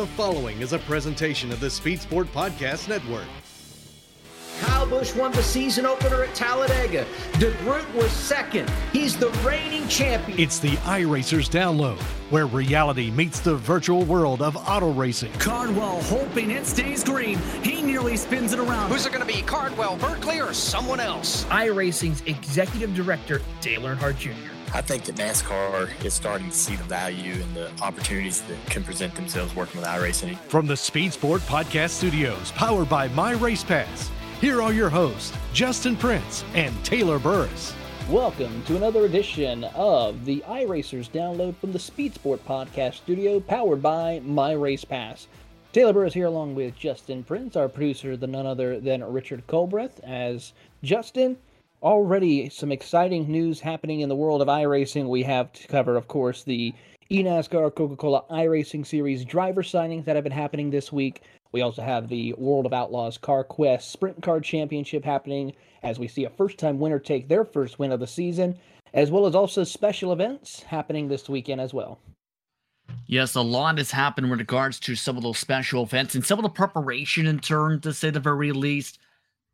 The following is a presentation of the Speed Sport Podcast Network. Kyle Busch won the season opener at Talladega. DeGroot was second. He's the reigning champion. It's the iRacers download, where reality meets the virtual world of auto racing. Cardwell hoping it stays green. He nearly spins it around. Who's it going to be, Cardwell, Berkeley, or someone else? iRacing's executive director, Dale Earnhardt Jr. I think that NASCAR is starting to see the value and the opportunities that can present themselves working with iRacing. From the Speed Sport Podcast Studios, powered by My Race Pass, here are your hosts, Justin Prince and Taylor Burris. Welcome to another edition of the iRacers download from the Speed Sport Podcast Studio, powered by My Race Pass. Taylor Burris here, along with Justin Prince, our producer, the none other than Richard Colbreth. As Justin, already some exciting news happening in the world of iRacing. We have to cover, of course, the eNASCAR Coca Cola iRacing Series driver signings that have been happening this week. We also have the World of Outlaws CarQuest Sprint Car Championship happening as we see a first time winner take their first win of the season, as well as also special events happening this weekend as well. Yes, a lot has happened with regards to some of those special events and some of the preparation in turn, to say the very least.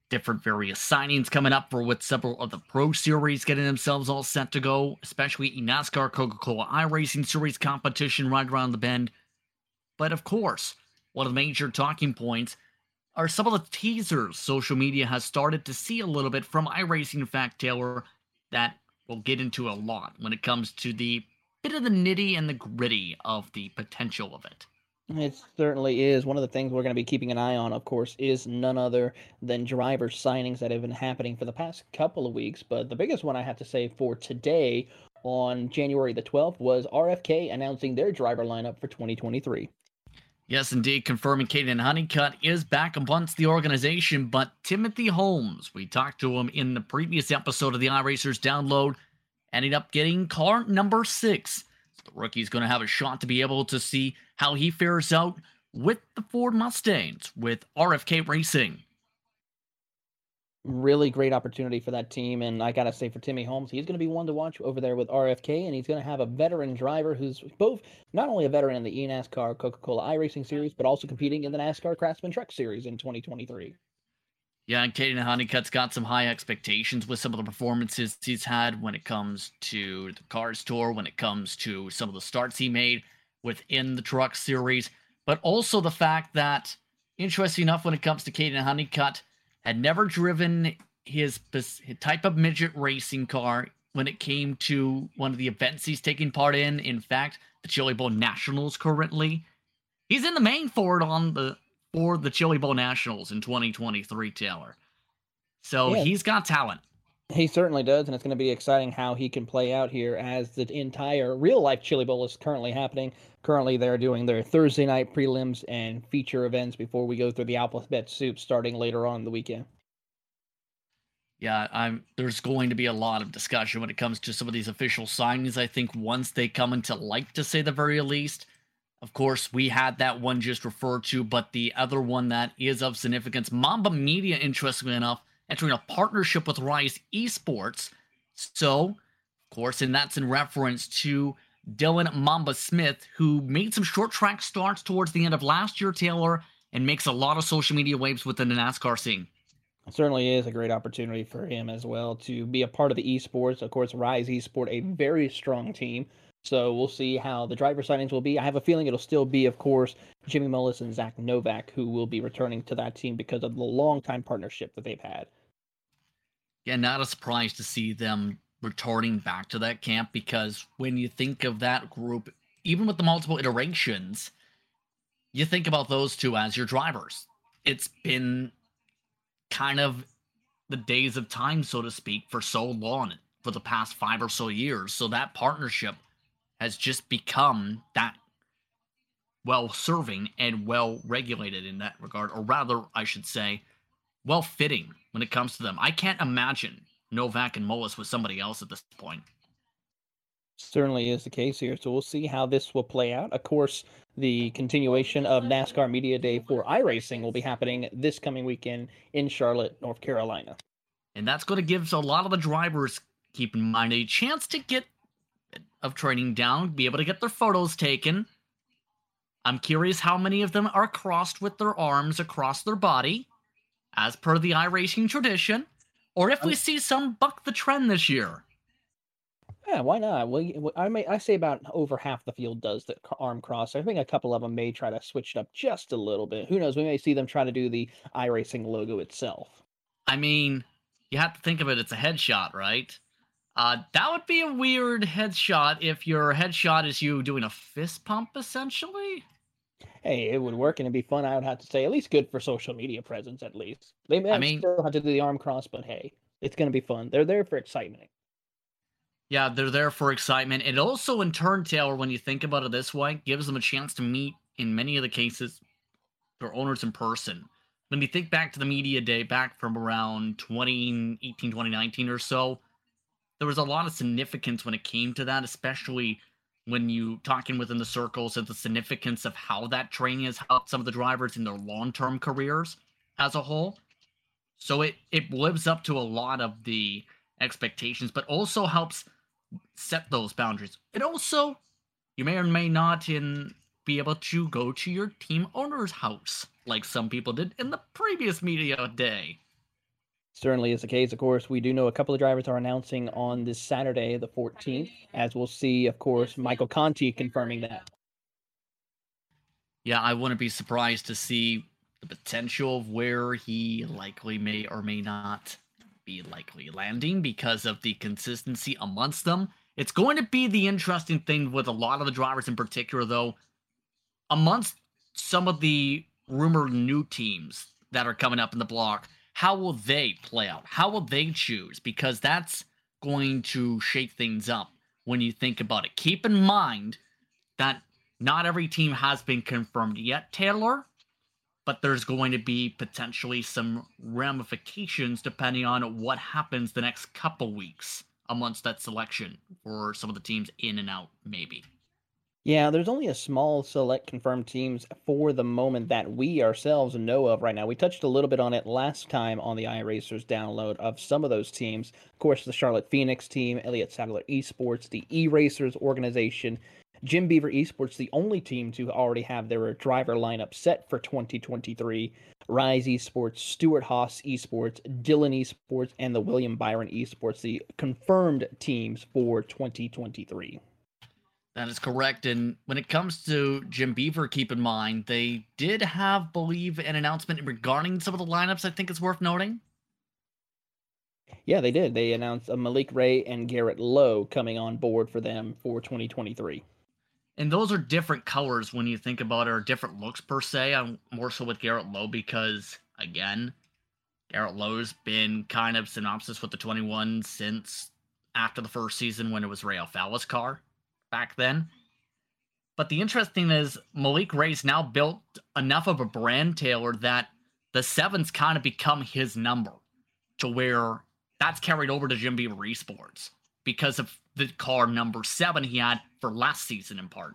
Different various signings coming up for with several of the Pro Series getting themselves all set to go, especially in NASCAR Coca Cola iRacing Series competition right around the bend. But of course, one of the major talking points are some of the teasers social media has started to see a little bit from iRacing Fact Taylor that we'll get into a lot when it comes to the bit of the nitty and the gritty of the potential of it. It certainly is. One of the things we're going to be keeping an eye on, of course, is none other than driver signings that have been happening for the past couple of weeks. But the biggest one I have to say for today on January the 12th was RFK announcing their driver lineup for 2023. Yes, indeed, confirming Kaden Honeycutt is back amongst the organization, but Timothy Holmes, we talked to him in the previous episode of the iRacers download, ended up getting car number six. The rookie's going to have a shot to be able to see how he fares out with the Ford Mustangs with RFK Racing really great opportunity for that team. And I got to say, for Timmy Holmes, he's going to be one to watch over there with RFK. And he's going to have a veteran driver who's both not only a veteran in the eNASCAR Coca Cola iRacing Series, but also competing in the NASCAR Craftsman Truck Series in 2023. Yeah, and Kaden Honeycutt's got some high expectations with some of the performances he's had when it comes to the Cars Tour, when it comes to some of the starts he made within the Truck Series, but also the fact that, interesting enough, when it comes to Kaden Honeycutt, had never driven his, his type of midget racing car when it came to one of the events he's taking part in. In fact, the Chili Bowl Nationals currently. He's in the main for it on the for the Chili Bowl Nationals in 2023, Taylor. So yeah. he's got talent. He certainly does, and it's going to be exciting how he can play out here as the entire real life Chili Bowl is currently happening. Currently, they're doing their Thursday night prelims and feature events before we go through the alphabet soup starting later on in the weekend. Yeah, I'm. There's going to be a lot of discussion when it comes to some of these official signings. I think once they come into light, to say the very least. Of course, we had that one just referred to, but the other one that is of significance, Mamba Media, interestingly enough, entering a partnership with Rise Esports. So, of course, and that's in reference to Dylan Mamba Smith, who made some short track starts towards the end of last year, Taylor, and makes a lot of social media waves within the NASCAR scene. It certainly is a great opportunity for him as well to be a part of the esports. Of course, Rise Esport, a very strong team. So we'll see how the driver signings will be. I have a feeling it'll still be, of course, Jimmy Mullis and Zach Novak, who will be returning to that team because of the long time partnership that they've had. Yeah, not a surprise to see them returning back to that camp because when you think of that group, even with the multiple iterations, you think about those two as your drivers. It's been kind of the days of time, so to speak, for so long for the past five or so years. So that partnership has just become that well serving and well regulated in that regard, or rather, I should say, well fitting when it comes to them. I can't imagine Novak and Mullis with somebody else at this point. Certainly is the case here. So we'll see how this will play out. Of course, the continuation of NASCAR Media Day for iRacing will be happening this coming weekend in Charlotte, North Carolina. And that's going to give a lot of the drivers, keep in mind, a chance to get of training down, be able to get their photos taken. I'm curious how many of them are crossed with their arms across their body, as per the iRacing tradition, or if we see some buck the trend this year. Yeah, why not? Well, I may I say about over half the field does the arm cross. I think a couple of them may try to switch it up just a little bit. Who knows? We may see them try to do the iRacing logo itself. I mean, you have to think of it. It's a headshot, right? Uh, that would be a weird headshot if your headshot is you doing a fist pump, essentially. Hey, it would work and it'd be fun. I would have to say, at least good for social media presence. At least they may I mean, still have to do the arm cross, but hey, it's gonna be fun. They're there for excitement. Yeah, they're there for excitement. It also, in turn, Taylor, when you think about it this way, gives them a chance to meet, in many of the cases, their owners in person. When you think back to the media day back from around 2018, 2019 or so, there was a lot of significance when it came to that, especially when you talking within the circles of the significance of how that training has helped some of the drivers in their long-term careers as a whole. So it it lives up to a lot of the expectations, but also helps set those boundaries. It also, you may or may not in be able to go to your team owner's house, like some people did in the previous media day. Certainly is the case. Of course, we do know a couple of drivers are announcing on this Saturday, the 14th, as we'll see, of course, Michael Conti confirming that. Yeah, I wouldn't be surprised to see the potential of where he likely may or may not be likely landing because of the consistency amongst them. It's going to be the interesting thing with a lot of the drivers in particular, though, amongst some of the rumored new teams that are coming up in the block how will they play out? How will they choose? Because that's going to shake things up when you think about it. Keep in mind that not every team has been confirmed yet, Taylor, but there's going to be potentially some ramifications depending on what happens the next couple weeks amongst that selection for some of the teams in and out, maybe. Yeah, there's only a small select confirmed teams for the moment that we ourselves know of right now. We touched a little bit on it last time on the iRacers download of some of those teams. Of course, the Charlotte Phoenix team, Elliott Sadler Esports, the E-Racers organization, Jim Beaver Esports, the only team to already have their driver lineup set for 2023. Rise Esports, Stewart Haas Esports, Dylan Esports, and the William Byron Esports, the confirmed teams for 2023. That is correct. And when it comes to Jim Beaver, keep in mind they did have, believe, an announcement regarding some of the lineups. I think it's worth noting. Yeah, they did. They announced uh, Malik Ray and Garrett Lowe coming on board for them for 2023. And those are different colors when you think about it, or different looks per se. I'm more so with Garrett Lowe because, again, Garrett Lowe's been kind of synopsis with the 21 since after the first season when it was Ray Alfalla's car back then. But the interesting is Malik Ray's now built enough of a brand, Taylor, that the sevens kind of become his number to where that's carried over to Jim Beaver Esports because of the car number seven he had for last season in part.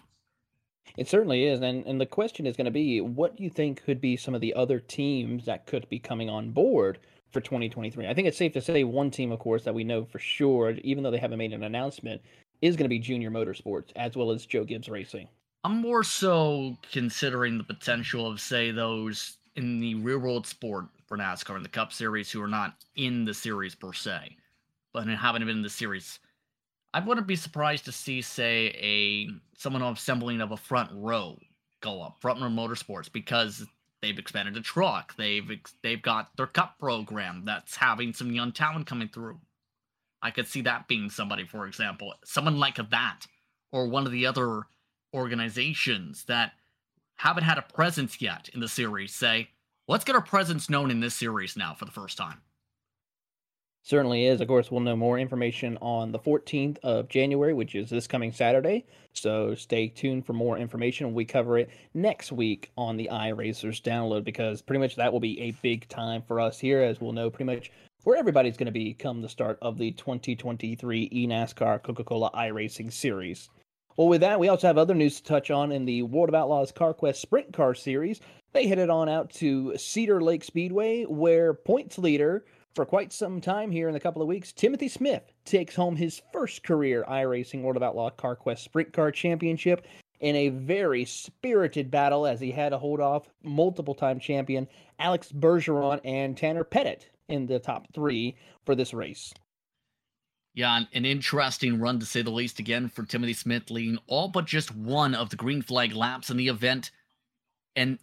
It certainly is. And and the question is going to be what do you think could be some of the other teams that could be coming on board for 2023? I think it's safe to say one team, of course, that we know for sure, even though they haven't made an announcement, is going to be Junior Motorsports as well as Joe Gibbs Racing. I'm more so considering the potential of, say, those in the real world sport for NASCAR in the Cup Series who are not in the series per se, but haven't been in the series. I wouldn't be surprised to see, say, a someone assembling of a front row go up, front row motorsports, because they've expanded the truck. They've they've got their cup program that's having some young talent coming through. I could see that being somebody, for example, someone like that, or one of the other organizations that haven't had a presence yet in the series say, let's get our presence known in this series now for the first time. Certainly is. Of course, we'll know more information on the 14th of January, which is this coming Saturday. So stay tuned for more information. We cover it next week on the iRacers download because pretty much that will be a big time for us here, as we'll know pretty much where everybody's going to be come the start of the 2023 eNASCAR Coca-Cola iRacing Series. Well, with that, we also have other news to touch on in the World of Outlaws CarQuest Sprint Car Series. They headed on out to Cedar Lake Speedway, where points leader for quite some time here in a couple of weeks, Timothy Smith takes home his first career iRacing World of Outlaw CarQuest Sprint Car Championship in a very spirited battle as he had to hold off multiple time champion Alex Bergeron and Tanner Pettit in the top three for this race. Yeah, an interesting run to say the least again for Timothy Smith, leading all but just one of the green flag laps in the event. And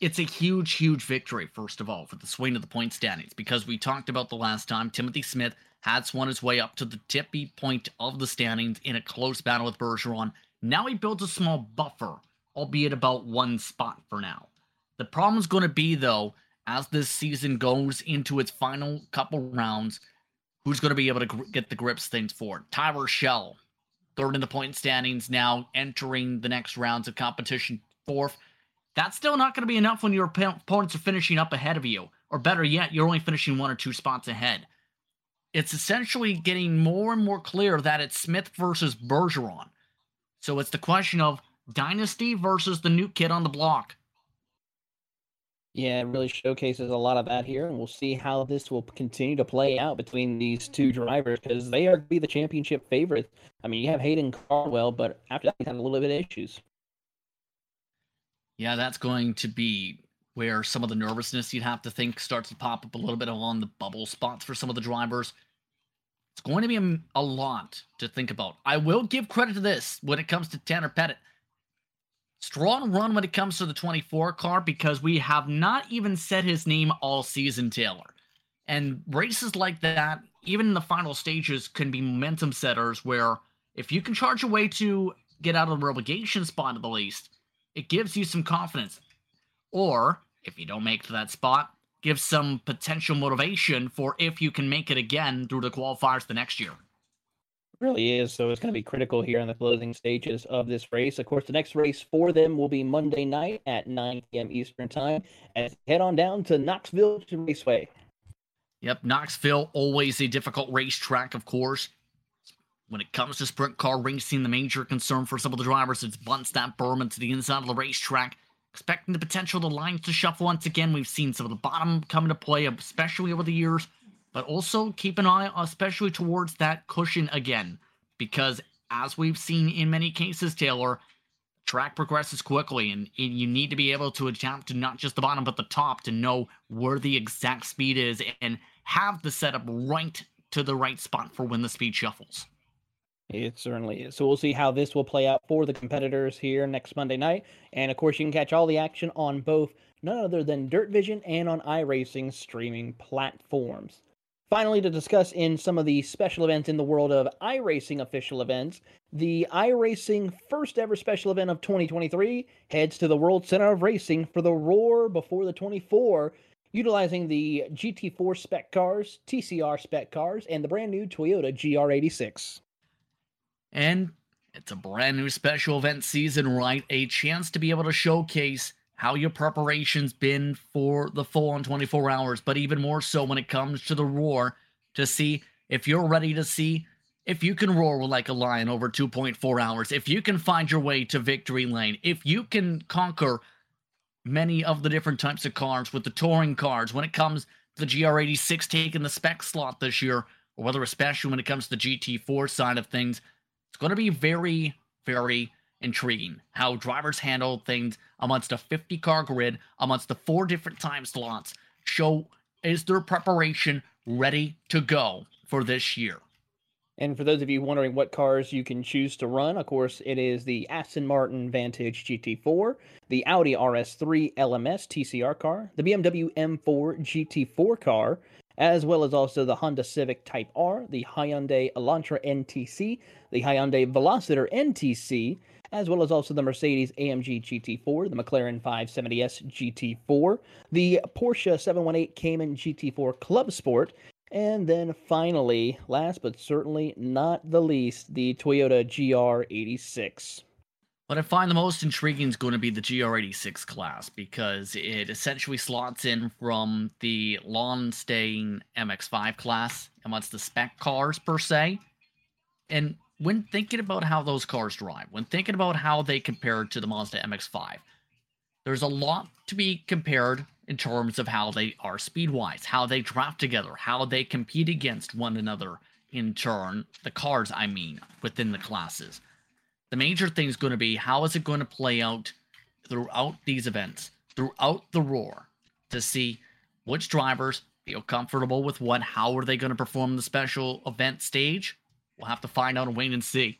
it's a huge, huge victory, first of all, for the swing of the point standings, because we talked about the last time Timothy Smith had swung his way up to the tippy point of the standings in a close battle with Bergeron. Now he builds a small buffer, albeit about one spot for now. The problem is going to be, though, as this season goes into its final couple rounds, who's going to be able to gr- get the grips things forward? Tyler Shell, third in the point standings, now entering the next rounds of competition, fourth. That's still not going to be enough when your opponents are finishing up ahead of you. Or better yet, you're only finishing one or two spots ahead. It's essentially getting more and more clear that it's Smith versus Bergeron. So it's the question of dynasty versus the new kid on the block. Yeah, it really showcases a lot of that here, and we'll see how this will continue to play out between these two drivers because they are be the championship favorites. I mean, you have Hayden Cardwell, but after that, he's had a little bit of issues. Yeah, that's going to be where some of the nervousness you'd have to think starts to pop up a little bit along the bubble spots for some of the drivers. It's going to be a, a lot to think about. I will give credit to this when it comes to Tanner Pettit. Strong run when it comes to the 24 car because we have not even said his name all season, Taylor. And races like that, even in the final stages, can be momentum setters where if you can charge a way to get out of the relegation spot at the least, it gives you some confidence. Or if you don't make to that spot, gives some potential motivation for if you can make it again through the qualifiers the next year. Really is. So it's going to be critical here in the closing stages of this race. Of course, the next race for them will be Monday night at 9 p.m. Eastern Time as head on down to Knoxville to Raceway. Yep, Knoxville, always a difficult racetrack, of course. When it comes to sprint car racing, the major concern for some of the drivers is bunts that berm to the inside of the racetrack expecting the potential of the lines to shuffle once again. We've seen some of the bottom come into play, especially over the years, but also keep an eye, especially towards that cushion again, because as we've seen in many cases, Taylor, track progresses quickly, and, you need to be able to adapt to not just the bottom but the top to know where the exact speed is and have the setup right to the right spot for when the speed shuffles. It certainly is. So we'll see how this will play out for the competitors here next Monday night. And of course, you can catch all the action on both none other than Dirt Vision and on iRacing streaming platforms. Finally, to discuss in some of the special events in the world of iRacing official events, the iRacing first ever special event of 2023 heads to the World Center of Racing for the Roar before the 24, utilizing the GT4 spec cars, TCR spec cars, and the brand new Toyota GR86. And it's a brand new special event season, right? A chance to be able to showcase how your preparation's been for the full on 24 hours, but even more so when it comes to the roar to see if you're ready to see if you can roar like a lion over 2.4 hours, if you can find your way to victory lane, if you can conquer many of the different types of cards with the touring cards when it comes to the GR86 taking the spec slot this year, or whether especially when it comes to the GT4 side of things, it's going to be very, very intriguing how drivers handle things amongst a 50 car grid, amongst the four different time slots. Show is their preparation ready to go for this year? And for those of you wondering what cars you can choose to run, of course, it is the Aston Martin Vantage GT4, the Audi RS3 LMS TCR car, the BMW M4 GT4 car, as well as also the Honda Civic Type R, the Hyundai Elantra NTC, the Hyundai Veloster NTC, as well as also the Mercedes AMG GT4, the McLaren 570S GT4, the Porsche 718 Cayman GT4 Club Sport, and then finally, last but certainly not the least, the Toyota GR86. What I find the most intriguing is going to be the GR86 class because it essentially slots in from the lawn staying MX5 class and what's the spec cars per se. And when thinking about how those cars drive, when thinking about how they compare to the Mazda MX5, there's a lot to be compared in terms of how they are speed wise, how they draft together, how they compete against one another in turn, the cars, I mean, within the classes. The major thing is going to be how is it going to play out throughout these events, throughout the roar, to see which drivers feel comfortable with what, how are they going to perform the special event stage. We'll have to find out and wait and see.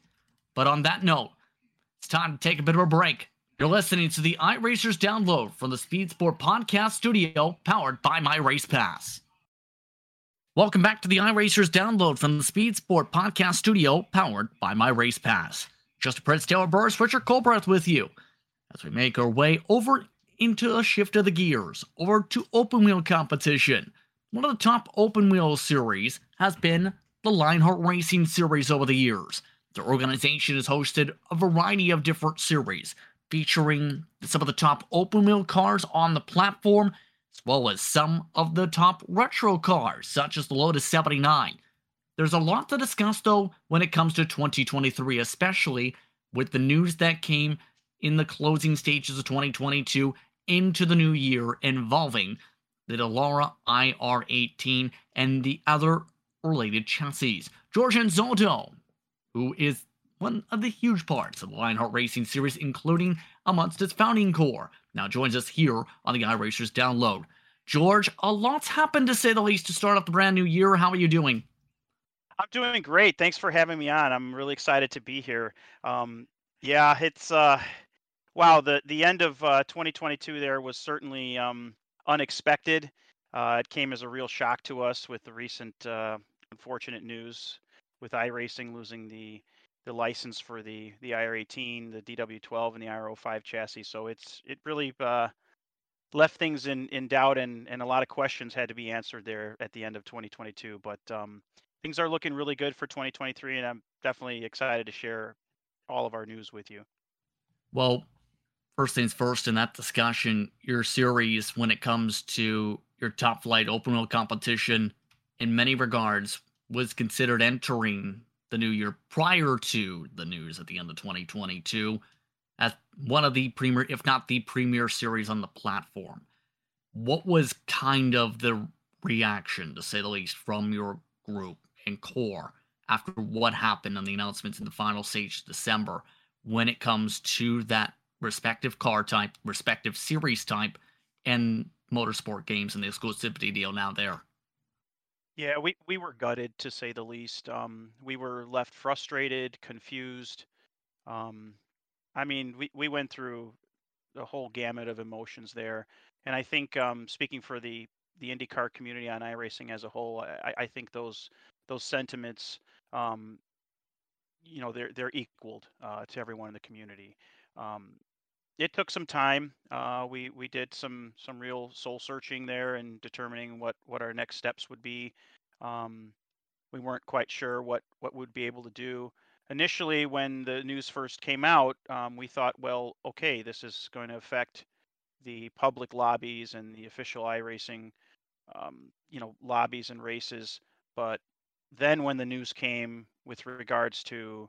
But on that note, it's time to take a bit of a break. You're listening to the iRacers download from the Speed Sport Podcast Studio, powered by My Race Pass. Welcome back to the iRacers download from the Speed Sport Podcast Studio, powered by My Race Pass. Justin Prince Taylor Burris, Richard Colbreth with you as we make our way over into a shift of the gears over to open wheel competition. One of the top open wheel series has been the Lionheart Racing Series over the years. The organization has hosted a variety of different series featuring some of the top open wheel cars on the platform, as well as some of the top retro cars, such as the Lotus 79. There's a lot to discuss, though, when it comes to 2023, especially with the news that came in the closing stages of 2022 into the new year involving the Dallara IR18 and the other related chassis. George Anzaldo, who is one of the huge parts of the Lionheart Racing series, including amongst its founding core, now joins us here on the iRacers Download. George, a lot's happened to say the least to start off the brand new year. How are you doing? I'm doing great. Thanks for having me on. I'm really excited to be here. Um, yeah, it's uh, wow. The the end of uh, 2022 there was certainly um, unexpected. Uh, it came as a real shock to us with the recent uh, unfortunate news with iRacing losing the the license for the the IR18, the DW12, and the IR05 chassis. So it's it really uh, left things in in doubt, and and a lot of questions had to be answered there at the end of 2022. But um, things are looking really good for 2023, and I'm definitely excited to share all of our news with you. Well, first things first, in that discussion, your series when it comes to your top flight open wheel competition, in many regards, was considered entering the new year prior to the news at the end of 2022 as one of the premier, if not the premier series on the platform. What was kind of the reaction, to say the least, from your group and core after what happened on the announcements in the final stage December when it comes to that respective car type, respective series type, and motorsport games and the exclusivity deal now there? Yeah, we, we were gutted to say the least. Um, we were left frustrated, confused. Um, I mean, we, we went through the whole gamut of emotions there. And I think, um, speaking for the, the IndyCar community on iRacing as a whole, I, I think those those sentiments, um, you know, they're they're equaled uh, to everyone in the community. Um, it took some time. Uh, we we did some some real soul searching there and determining what what our next steps would be. Um, we weren't quite sure what what we'd be able to do. Initially, when the news first came out, um, we thought, well, okay, this is going to affect the public lobbies and the official iRacing, um, you know, lobbies and races. But then when the news came with regards to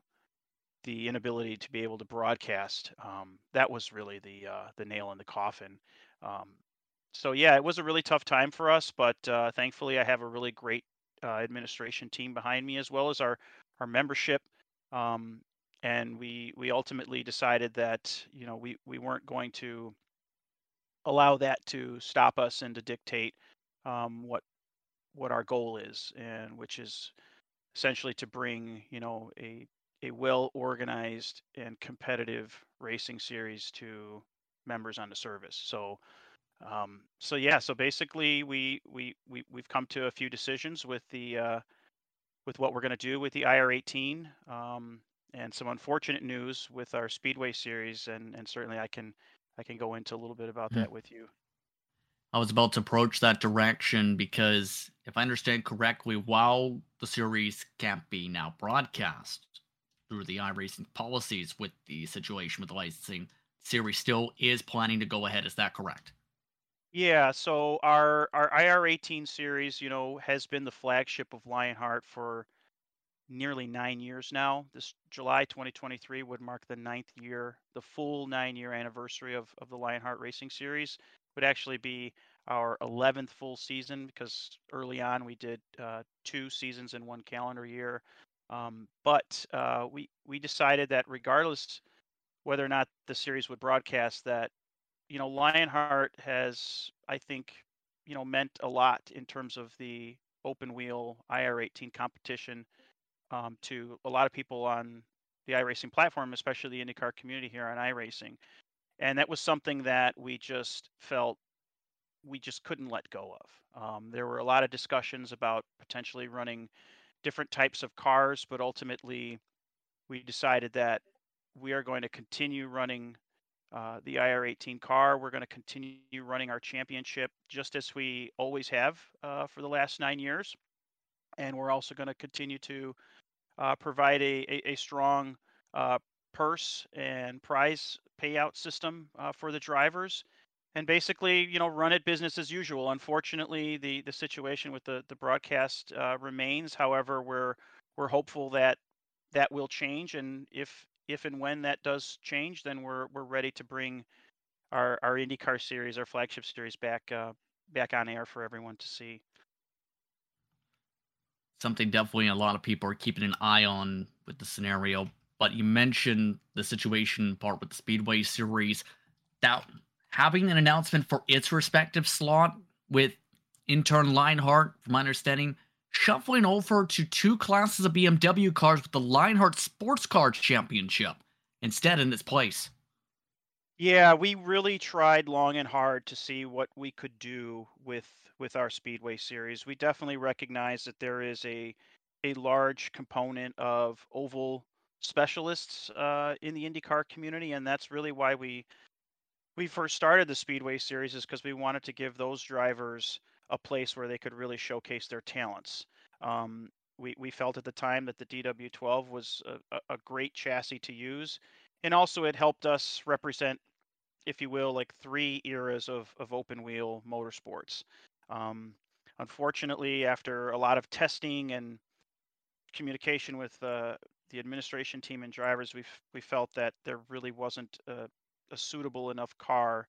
the inability to be able to broadcast, um, that was really the uh, the nail in the coffin. Um, so yeah, it was a really tough time for us, but uh, thankfully I have a really great uh, administration team behind me as well as our our membership. Um, and we we ultimately decided that you know we we weren't going to allow that to stop us and to dictate um, what what our goal is, and which is essentially to bring you know a a well organized and competitive racing series to members on the service. So um, so yeah, so basically we we we we've come to a few decisions with the uh, with what we're going to do with the IR18 um, and some unfortunate news with our Speedway series, and and certainly I can I can go into a little bit about mm. that with you. I was about to approach that direction because, if I understand correctly, while the series can't be now broadcast through the iRacing policies with the situation with the licensing, series still is planning to go ahead. Is that correct? Yeah, so our our IR18 series, you know, has been the flagship of Lionheart for nearly nine years now. This July 2023 would mark the ninth year, the full nine year anniversary of, of the Lionheart Racing Series would actually be our 11th full season because early on we did uh, two seasons in one calendar year. Um, but uh, we we decided that regardless whether or not the series would broadcast, that you know Lionheart has I think you know meant a lot in terms of the open wheel IR18 competition um, to a lot of people on the iRacing platform, especially the IndyCar community here on iRacing. And that was something that we just felt we just couldn't let go of. Um, there were a lot of discussions about potentially running different types of cars, but ultimately we decided that we are going to continue running uh, the IR18 car. We're going to continue running our championship just as we always have uh, for the last nine years. And we're also going to continue to uh, provide a, a, a strong uh, purse and prize payout system uh, for the drivers and basically you know run it business as usual. Unfortunately the the situation with the the broadcast uh, remains. However we're we're hopeful that that will change and if if and when that does change then we're we're ready to bring our our IndyCar series our flagship series back uh, back on air for everyone to see. Something definitely a lot of people are keeping an eye on with the scenario. But you mentioned the situation part with the Speedway Series that having an announcement for its respective slot with intern Lionheart, from my understanding, shuffling over to two classes of BMW cars with the Lionheart Sports Cars Championship instead in its place. Yeah, we really tried long and hard to see what we could do with with our Speedway series. We definitely recognize that there is a a large component of oval specialists uh, in the IndyCar community, and that's really why we we first started the Speedway series is because we wanted to give those drivers a place where they could really showcase their talents. Um, we, we felt at the time that the DW12 was a, a great chassis to use and also it helped us represent if you will like three eras of, of open wheel motorsports um, unfortunately after a lot of testing and communication with uh, the administration team and drivers we we felt that there really wasn't a, a, suitable enough car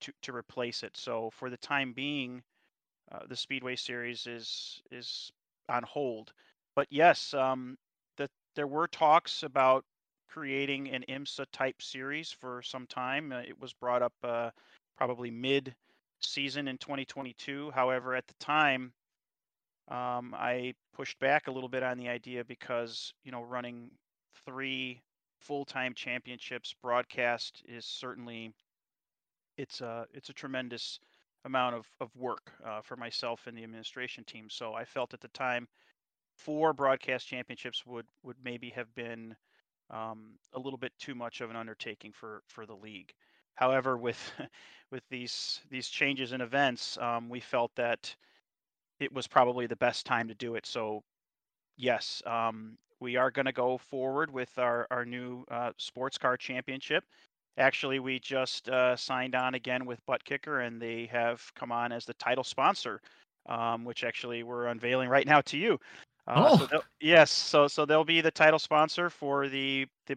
to, to replace it so for the time being uh, the speedway series is is on hold but yes um, that there were talks about creating an IMSA type series for some time. Uh, it was brought up uh, probably mid season in 2022. However, at the time, um, I pushed back a little bit on the idea because, you know, running three full-time championships broadcast is certainly it's a it's a tremendous amount of, of work uh, for myself and the administration team. So I felt at the time four broadcast championships would would maybe have been um, a little bit too much of an undertaking for for the league. However, with with these these changes in events, um, we felt that it was probably the best time to do it. So, yes, um, we are going to go forward with our our new uh, sports car championship. Actually, we just uh, signed on again with Butt Kicker, and they have come on as the title sponsor, um, which actually we're unveiling right now to you. Uh, oh. So yes, so so they'll be the title sponsor for the, the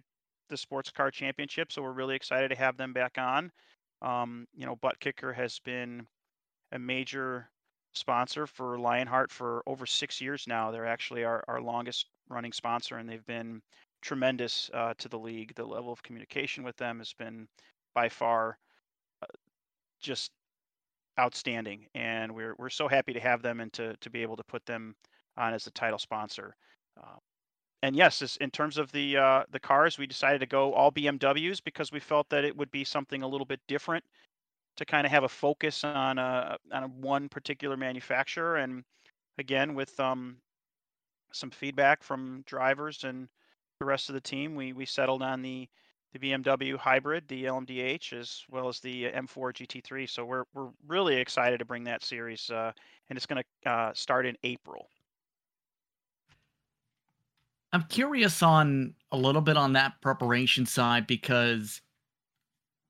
the sports car championship. So we're really excited to have them back on. Um, you know, Butt Kicker has been a major sponsor for Lionheart for over six years now. They're actually our, our longest running sponsor, and they've been tremendous uh, to the league. The level of communication with them has been by far uh, just outstanding, and we're we're so happy to have them and to to be able to put them on as the title sponsor. Uh, and yes, in terms of the uh, the cars, we decided to go all BMWs because we felt that it would be something a little bit different to kind of have a focus on a, on a one particular manufacturer. And again, with um, some feedback from drivers and the rest of the team, we we settled on the the BMW hybrid, the LMDH, as well as the M4 GT3. So we're we're really excited to bring that series, uh, and it's going to uh, start in April. I'm curious on a little bit on that preparation side because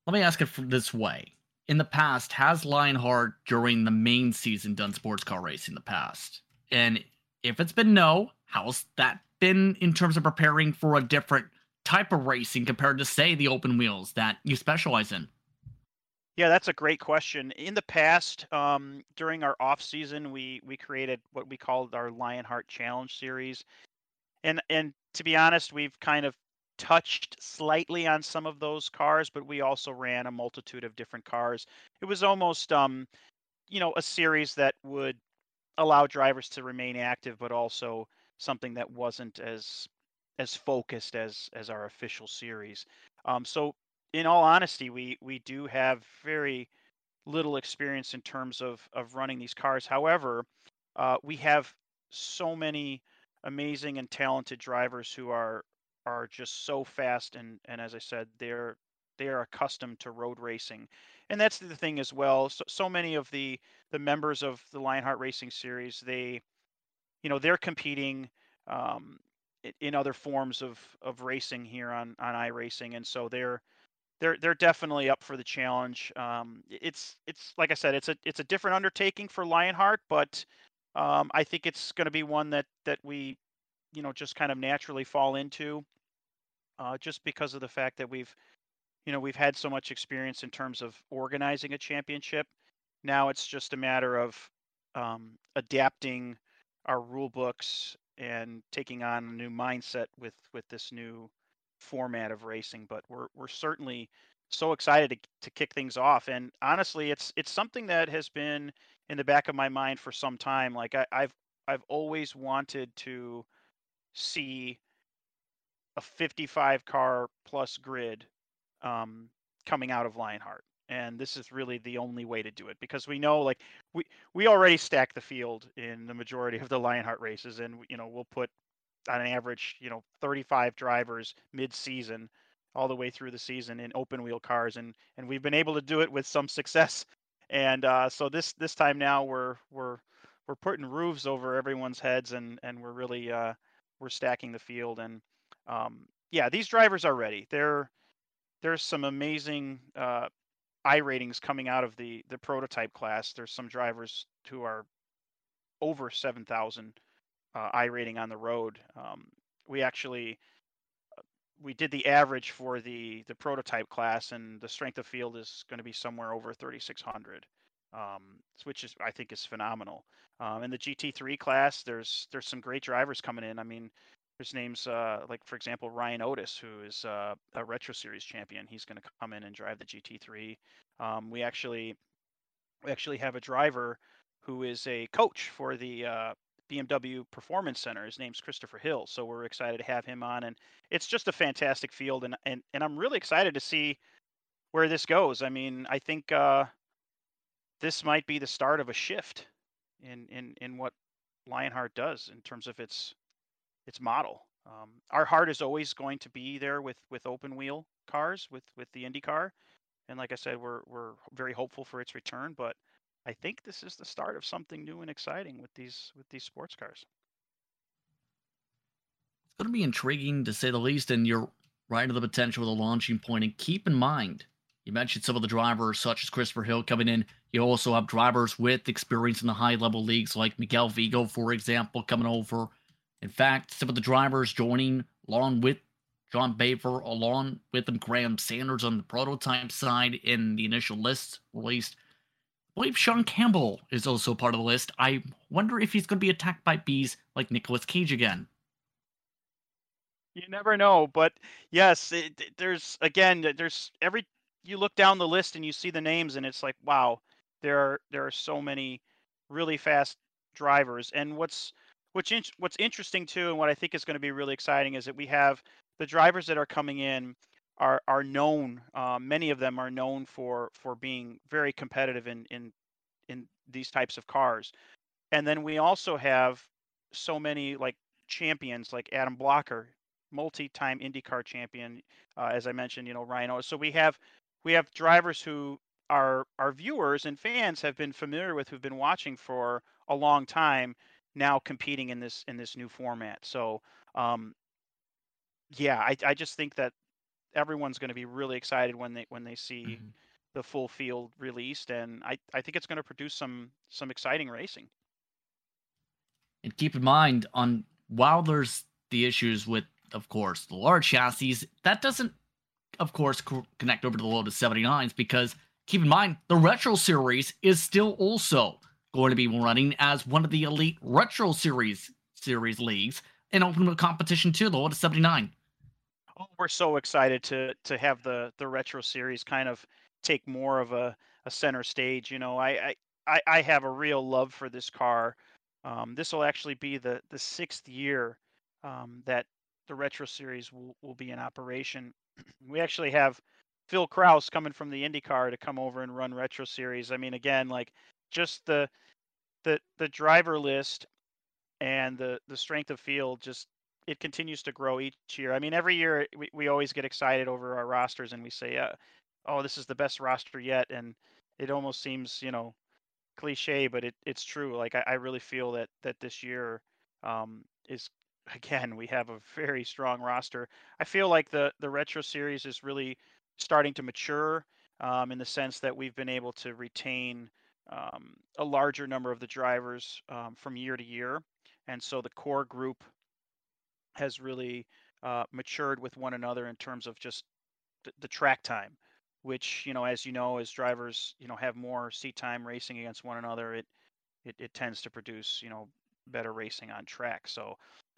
let me ask it this way. In the past, has Lionheart during the main season done sports car racing in the past? And if it's been no, how's that been in terms of preparing for a different type of racing compared to, say, the open wheels that you specialize in? Yeah, that's a great question. In the past, um, during our off season, we we created what we called our Lionheart Challenge series, and and to be honest, we've kind of touched slightly on some of those cars, but we also ran a multitude of different cars. It was almost um, you know, a series that would allow drivers to remain active, but also something that wasn't as as focused as as our official series. Um, so, in all honesty, we we do have very little experience in terms of of running these cars. However, uh, we have so many amazing and talented drivers who are are just so fast and and as I said, they're they are accustomed to road racing, and that's the thing as well. So, so many of the the members of the Lionheart Racing Series, they, you know, they're competing um, in other forms of of racing here on on iRacing, and so they're they're they're definitely up for the challenge. Um, it's it's like I said, it's a it's a different undertaking for Lionheart, but um, I think it's going to be one that that we, you know, just kind of naturally fall into, uh, just because of the fact that we've, you know, we've had so much experience in terms of organizing a championship. Now it's just a matter of um, adapting our rule books and taking on a new mindset with with this new format of racing. But we're we're certainly so excited to, to kick things off. And honestly, it's it's something that has been in the back of my mind for some time. Like I, I've I've always wanted to see a 55 car plus grid um, coming out of Lionheart. And this is really the only way to do it because we know, like we we already stack the field in the majority of the Lionheart races, and you know we'll put on an average, you know, 35 drivers mid-season all the way through the season in open wheel cars and and we've been able to do it with some success and uh, so this this time now we're we're we're putting roofs over everyone's heads and and we're really uh, we're stacking the field and um, yeah these drivers are ready. They're there's some amazing uh, i ratings coming out of the the prototype class. There's some drivers who are over 7000 uh, i rating on the road. Um, we actually we did the average for the the prototype class, and the strength of field is going to be somewhere over 3,600, um, which is I think is phenomenal. Um, in the GT3 class, there's there's some great drivers coming in. I mean, there's names uh, like for example Ryan Otis, who is uh, a Retro Series champion. He's going to come in and drive the GT3. Um, we actually we actually have a driver who is a coach for the uh, BMW Performance Center. His name's Christopher Hill, so we're excited to have him on, and it's just a fantastic field, and and and I'm really excited to see where this goes. I mean, I think uh, this might be the start of a shift in in in what Lionheart does in terms of its its model. Um, our heart is always going to be there with with open wheel cars with with the IndyCar, and like I said, we're we're very hopeful for its return, but I think this is the start of something new and exciting with these with these sports cars. It's going to be intriguing to say the least, and you're right to the potential of the launching point. And keep in mind, you mentioned some of the drivers, such as Christopher Hill, coming in. You also have drivers with experience in the high level leagues, like Miguel Vigo, for example, coming over. In fact, some of the drivers joining along with John Baver, along with them, Graham Sanders on the prototype side in the initial list released I believe Sean Campbell is also part of the list. I wonder if he's going to be attacked by bees like Nicolas Cage again. You never know, but yes, it, there's again, there's every you look down the list and you see the names, and it's like, wow, there are there are so many really fast drivers. And what's what's in, what's interesting too, and what I think is going to be really exciting is that we have the drivers that are coming in are are known. Uh, many of them are known for for being very competitive in in in these types of cars. And then we also have so many like champions like Adam Blocker, multi-time IndyCar champion, uh, as I mentioned. You know Rhino. So we have we have drivers who our our viewers and fans have been familiar with, who've been watching for a long time, now competing in this in this new format. So um, yeah, I, I just think that everyone's going to be really excited when they when they see mm-hmm. the full field released, and I I think it's going to produce some some exciting racing. And keep in mind, on while there's the issues with, of course, the large chassis, that doesn't, of course, co- connect over to the Lotus 79s because keep in mind the Retro Series is still also going to be running as one of the elite Retro Series series leagues and open wheel competition too, the Lotus 79. Oh, we're so excited to to have the the retro series kind of take more of a, a center stage. You know, I, I I have a real love for this car. Um, this will actually be the the sixth year um, that the retro series will, will be in operation. we actually have Phil Kraus coming from the IndyCar to come over and run retro series. I mean, again, like just the the the driver list and the the strength of field just it continues to grow each year. I mean, every year we, we always get excited over our rosters and we say, uh, "Oh, this is the best roster yet," and it almost seems, you know, cliche, but it, it's true. Like I, I really feel that that this year um, is again we have a very strong roster. I feel like the the retro series is really starting to mature um, in the sense that we've been able to retain um, a larger number of the drivers um, from year to year, and so the core group has really uh, matured with one another in terms of just the, the track time which you know as you know as drivers you know have more seat time racing against one another it it, it tends to produce you know better racing on track so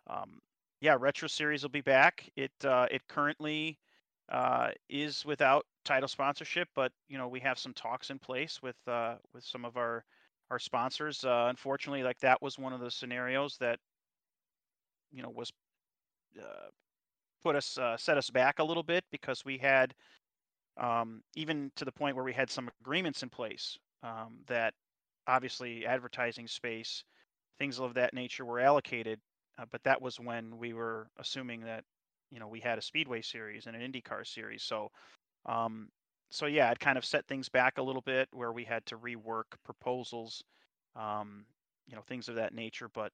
um, yeah retro series will be back it uh, it currently uh, is without title sponsorship but you know we have some talks in place with uh, with some of our our sponsors uh, unfortunately like that was one of the scenarios that you know was uh, put us uh, set us back a little bit because we had um, even to the point where we had some agreements in place um, that obviously advertising space, things of that nature were allocated. Uh, but that was when we were assuming that you know we had a speedway series and an IndyCar series. So um, so yeah, it kind of set things back a little bit where we had to rework proposals, um, you know, things of that nature. But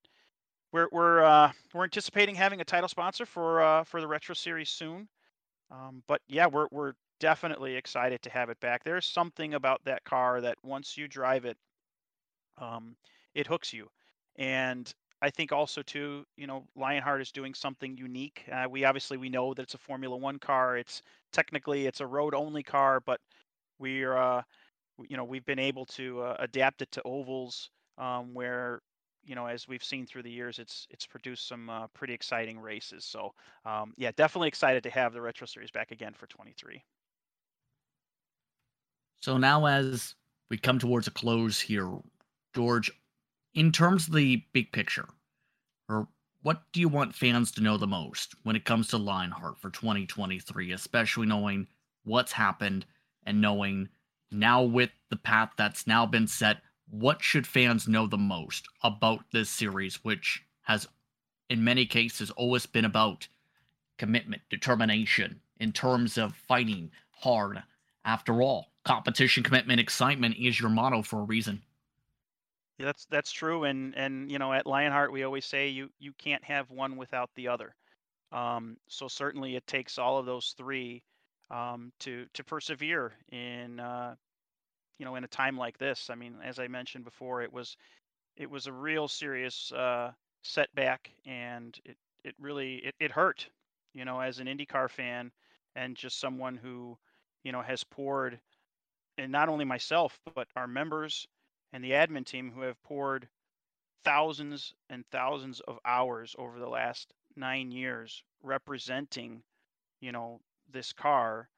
we're we're uh, we're anticipating having a title sponsor for uh, for the retro series soon. Um, but yeah, we're we're definitely excited to have it back. There's something about that car that once you drive it, um, it hooks you. And I think also too, you know, Lionheart is doing something unique. Uh, we obviously we know that it's a Formula One car. It's technically it's a road only car, but we're uh, you know we've been able to uh, adapt it to ovals um, where you know as we've seen through the years it's it's produced some uh, pretty exciting races so um, yeah definitely excited to have the retro series back again for 23 so now, as we come towards a close here, George, in terms of the big picture, or what do you want fans to know the most when it comes to Lionheart for 2023, especially knowing what's happened and knowing now with the path that's now been set, what should fans know the most about this series, which has in many cases always been about commitment, determination, in terms of fighting hard after all competition, commitment, excitement is your motto for a reason. Yeah, that's that's true, and and you know at Lionheart we always say you you can't have one without the other. Um, so certainly it takes all of those three um, to to persevere in uh, you know in a time like this. I mean, as I mentioned before, it was it was a real serious uh, setback, and it it really it, it hurt. You know, as an IndyCar fan and just someone who you know has poured and not only myself, but our members and the admin team who have poured thousands and thousands of hours over the last nine years representing, you know, this car,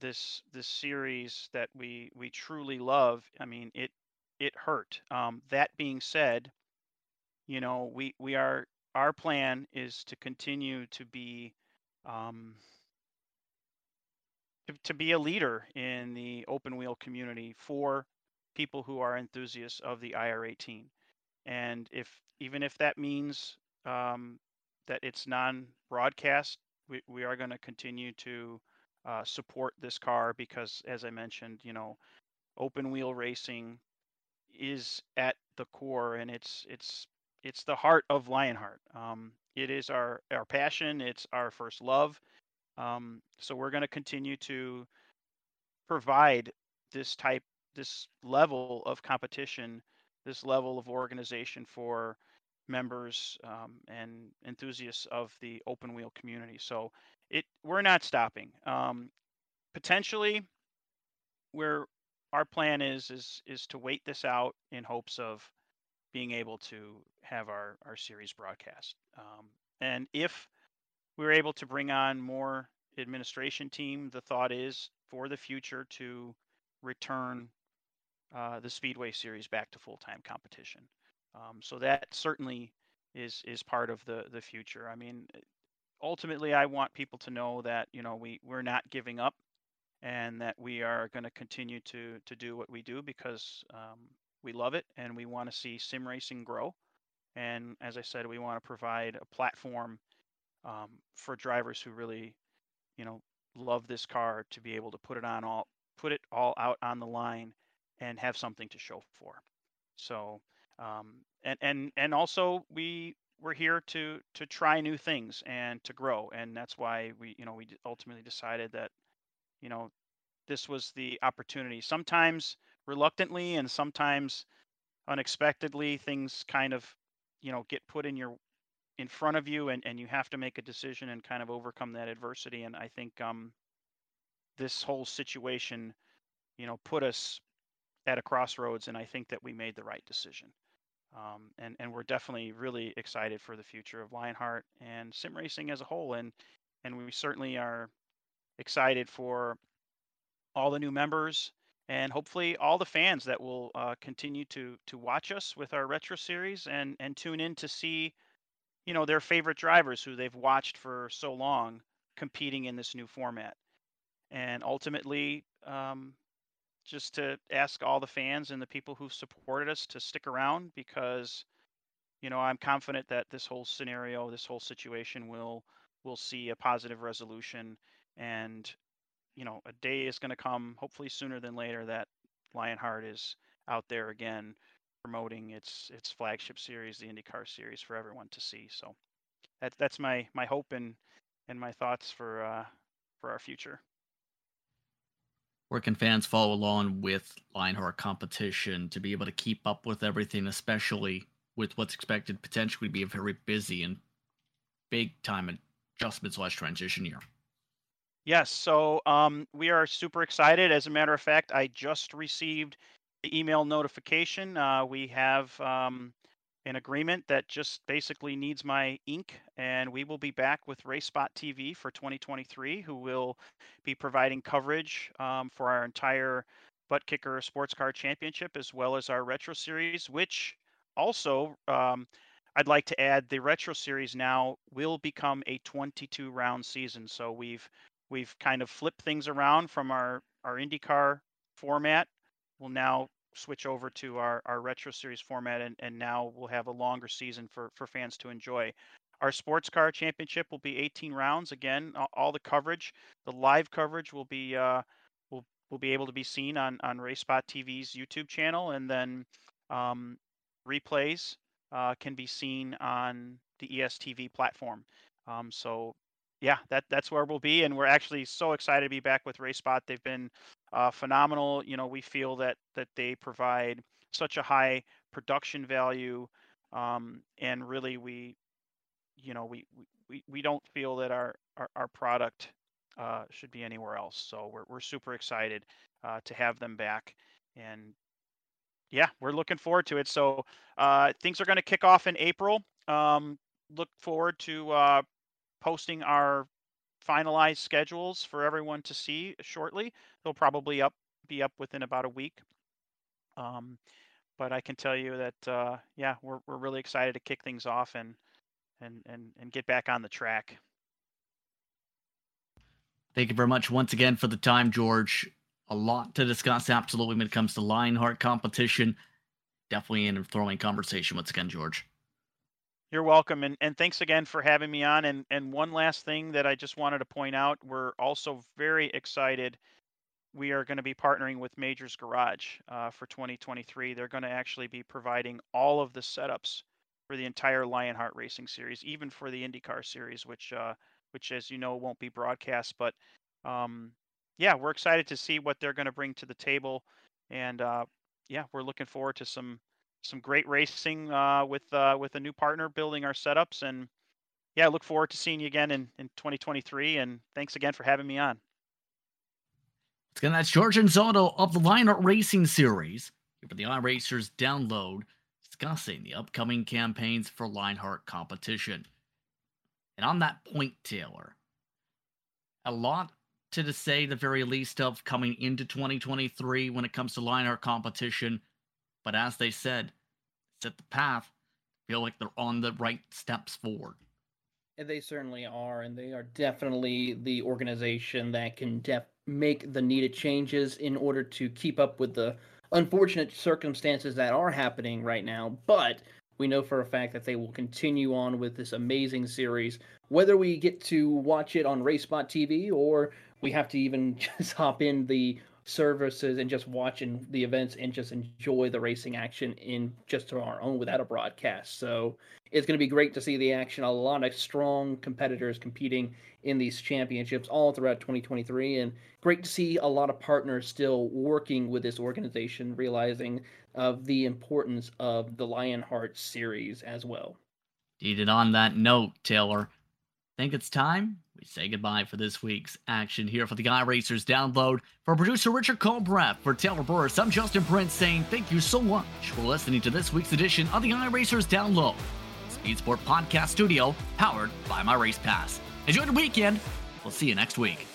this this series that we we truly love. I mean, it it hurt. Um, that being said, you know, we we are our plan is to continue to be um, to, to be a leader in the open wheel community for people who are enthusiasts of the IR18. And if even if that means um, that it's non-broadcast, we, we are going to continue to uh, support this car because, as I mentioned, you know, open wheel racing is at the core, and it's it's it's the heart of Lionheart. Um, it is our our passion. It's our first love. Um, so we're going to continue to provide this type, this level of competition, this level of organization for members um, and enthusiasts of the open wheel community. So it we're not stopping. Um, potentially, where our plan is is is to wait this out in hopes of being able to have our our series broadcast. Um, And if we're able to bring on more administration team, the thought is for the future to return uh, the Speedway Series back to full time competition. Um, so that certainly is is part of the the future. I mean, ultimately, I want people to know that you know we we're not giving up, and that we are going to continue to to do what we do because um, we love it and we want to see sim racing grow. And as I said, we want to provide a platform um, for drivers who really, you know, love this car to be able to put it on all put it all out on the line and have something to show for. So um, and and and also we we're here to to try new things and to grow and that's why we you know we ultimately decided that you know this was the opportunity sometimes reluctantly and sometimes unexpectedly things kind of you know get put in your in front of you and and you have to make a decision and kind of overcome that adversity and i think um this whole situation you know put us at a crossroads and i think that we made the right decision um, and and we're definitely really excited for the future of Lionheart and sim racing as a whole. And and we certainly are excited for all the new members and hopefully all the fans that will uh, continue to to watch us with our retro series and and tune in to see you know their favorite drivers who they've watched for so long competing in this new format and ultimately um, just to ask all the fans and the people who've supported us to stick around because you know i'm confident that this whole scenario this whole situation will will see a positive resolution and you know a day is going to come hopefully sooner than later that lionheart is out there again promoting its its flagship series the indycar series for everyone to see. So that, that's my my hope and and my thoughts for uh for our future where can fans follow along with Lionheart competition to be able to keep up with everything, especially with what's expected potentially to be a very busy and big time adjustment slash transition year? Yes, so um, we are super excited. As a matter of fact, I just received the email notification. Uh, we have um, an agreement that just basically needs my ink, and we will be back with RaceSpot TV for 2023, who will be providing coverage um, for our entire Butt Kicker Sports Car Championship as well as our Retro Series, which also um, I'd like to add the Retro Series now will become a 22 round season. So we've we've kind of flipped things around from our our IndyCar format. We'll now switch over to our, our retro series format and, and now we'll have a longer season for, for fans to enjoy. Our sports car championship will be 18 rounds. Again, all, the coverage, the live coverage will be uh, will will be able to be seen on on RaceSpot TV's YouTube channel, and then um, replays uh, can be seen on the ESTV platform. Um, so yeah, that that's where we'll be, and we're actually so excited to be back with RaceSpot. They've been uh, phenomenal. You know, we feel that that they provide such a high production value, um, and really we, you know, we we, we don't feel that our our, our product uh, should be anywhere else. So we're we're super excited uh, to have them back, and yeah, we're looking forward to it. So uh, things are going to kick off in April. Um, look forward to uh, posting our finalized schedules for everyone to see shortly. They'll probably up be up within about a week. Um, but I can tell you that uh, yeah, we're we're really excited to kick things off and and and and get back on the track. Thank you very much once again for the time, George. A lot to discuss, absolutely, when it comes to Lionheart competition. Definitely an enthralling conversation once again, George. You're welcome, and, and thanks again for having me on. And and one last thing that I just wanted to point out: we're also very excited. We are going to be partnering with Majors Garage uh, for 2023. They're going to actually be providing all of the setups for the entire Lionheart Racing Series, even for the IndyCar Series, which uh, which, as you know, won't be broadcast. But um, yeah, we're excited to see what they're going to bring to the table, and uh, yeah, we're looking forward to some some great racing uh, with uh, with a new partner building our setups and yeah, I look forward to seeing you again in, in 2023 and thanks again for having me on. Again, that's George Anzaldo of the Lionheart Racing Series here for the iRacers download discussing the upcoming campaigns for Lionheart competition. And on that point, Taylor, a lot to say the very least of coming into 2023 when it comes to Lionheart competition. But as they said, set the path. Feel like they're on the right steps forward. And they certainly are, and they are definitely the organization that can def- make the needed changes in order to keep up with the unfortunate circumstances that are happening right now. But we know for a fact that they will continue on with this amazing series, whether we get to watch it on RaceSpot TV or we have to even just hop in the services and just watching the events and just enjoy the racing action in just to our own without a broadcast. So it's going to be great to see the action. A lot of strong competitors competing in these championships all throughout 2023, and great to see a lot of partners still working with this organization, realizing of the importance of the Lionheart series as well. Indeed, on that note, Taylor, think it's time we say goodbye for this week's action here for the iRacers download. For producer Richard Colbreth, for Taylor Burris, I'm Justin Prince saying thank you so much for listening to this week's edition of the iRacers download. Speed Sport Podcast Studio, powered by My Race Pass. Enjoy the weekend. We'll see you next week.